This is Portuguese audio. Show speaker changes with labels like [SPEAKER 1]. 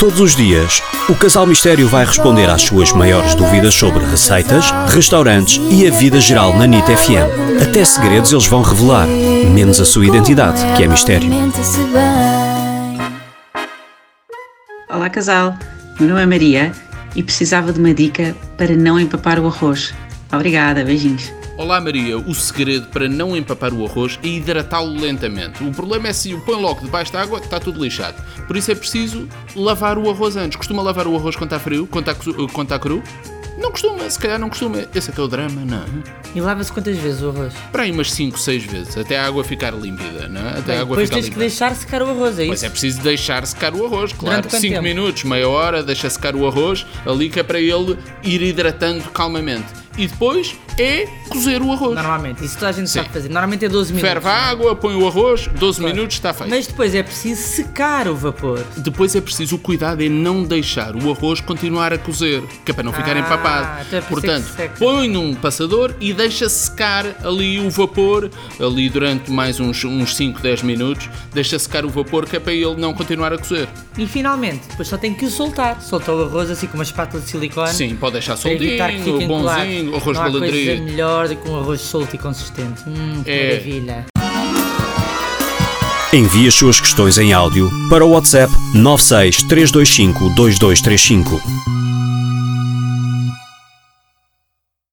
[SPEAKER 1] Todos os dias, o Casal Mistério vai responder às suas maiores dúvidas sobre receitas, restaurantes e a vida geral na NIT FM. Até segredos eles vão revelar, menos a sua identidade, que é mistério.
[SPEAKER 2] Olá, casal. Meu nome é Maria e precisava de uma dica para não empapar o arroz. Obrigada, beijinhos.
[SPEAKER 3] Olá Maria, o segredo para não empapar o arroz é hidratá-lo lentamente. O problema é se o põe logo debaixo da água, está tudo lixado. Por isso é preciso lavar o arroz antes. Costuma lavar o arroz quando está frio, quando está, quando está cru? Não costuma, se calhar não costuma. Esse é que é o drama, não.
[SPEAKER 4] E lava-se quantas vezes o arroz?
[SPEAKER 3] Para aí umas 5, 6 vezes, até a água ficar límpida, não é? Até
[SPEAKER 4] Bem,
[SPEAKER 3] a água
[SPEAKER 4] depois
[SPEAKER 3] ficar
[SPEAKER 4] tens que
[SPEAKER 3] límpida.
[SPEAKER 4] deixar secar o arroz, é
[SPEAKER 3] Pois
[SPEAKER 4] isso?
[SPEAKER 3] é preciso deixar secar o arroz, claro.
[SPEAKER 4] quanto
[SPEAKER 3] 5
[SPEAKER 4] tempo?
[SPEAKER 3] minutos, meia hora, deixa secar o arroz, ali que é para ele ir hidratando calmamente. E depois é cozer o arroz.
[SPEAKER 4] Normalmente, isso toda a gente
[SPEAKER 3] Sim.
[SPEAKER 4] sabe fazer. Normalmente é 12 minutos.
[SPEAKER 3] Ferve a água, põe o arroz, 12 minutos, está feito.
[SPEAKER 4] Mas depois é preciso secar o vapor.
[SPEAKER 3] Depois é preciso o cuidado em não deixar o arroz continuar a cozer, que é para não ficar
[SPEAKER 4] Ah,
[SPEAKER 3] empapado.
[SPEAKER 4] então é é
[SPEAKER 3] Portanto,
[SPEAKER 4] se
[SPEAKER 3] põe num passador e deixa secar ali o vapor, ali durante mais uns, uns 5, 10 minutos, deixa secar o vapor, que é para ele não continuar a cozer.
[SPEAKER 4] E finalmente, depois só tem que o soltar. Soltar o arroz assim com uma espátula de silicone.
[SPEAKER 3] Sim, pode deixar
[SPEAKER 4] Para evitar
[SPEAKER 3] bonzinho, arroz
[SPEAKER 4] Não há coisa
[SPEAKER 3] baladria.
[SPEAKER 4] melhor do que um arroz solto e consistente. Hum, que
[SPEAKER 3] É.
[SPEAKER 4] maravilha.
[SPEAKER 1] Envie as suas questões em áudio para o WhatsApp 96 325 2235.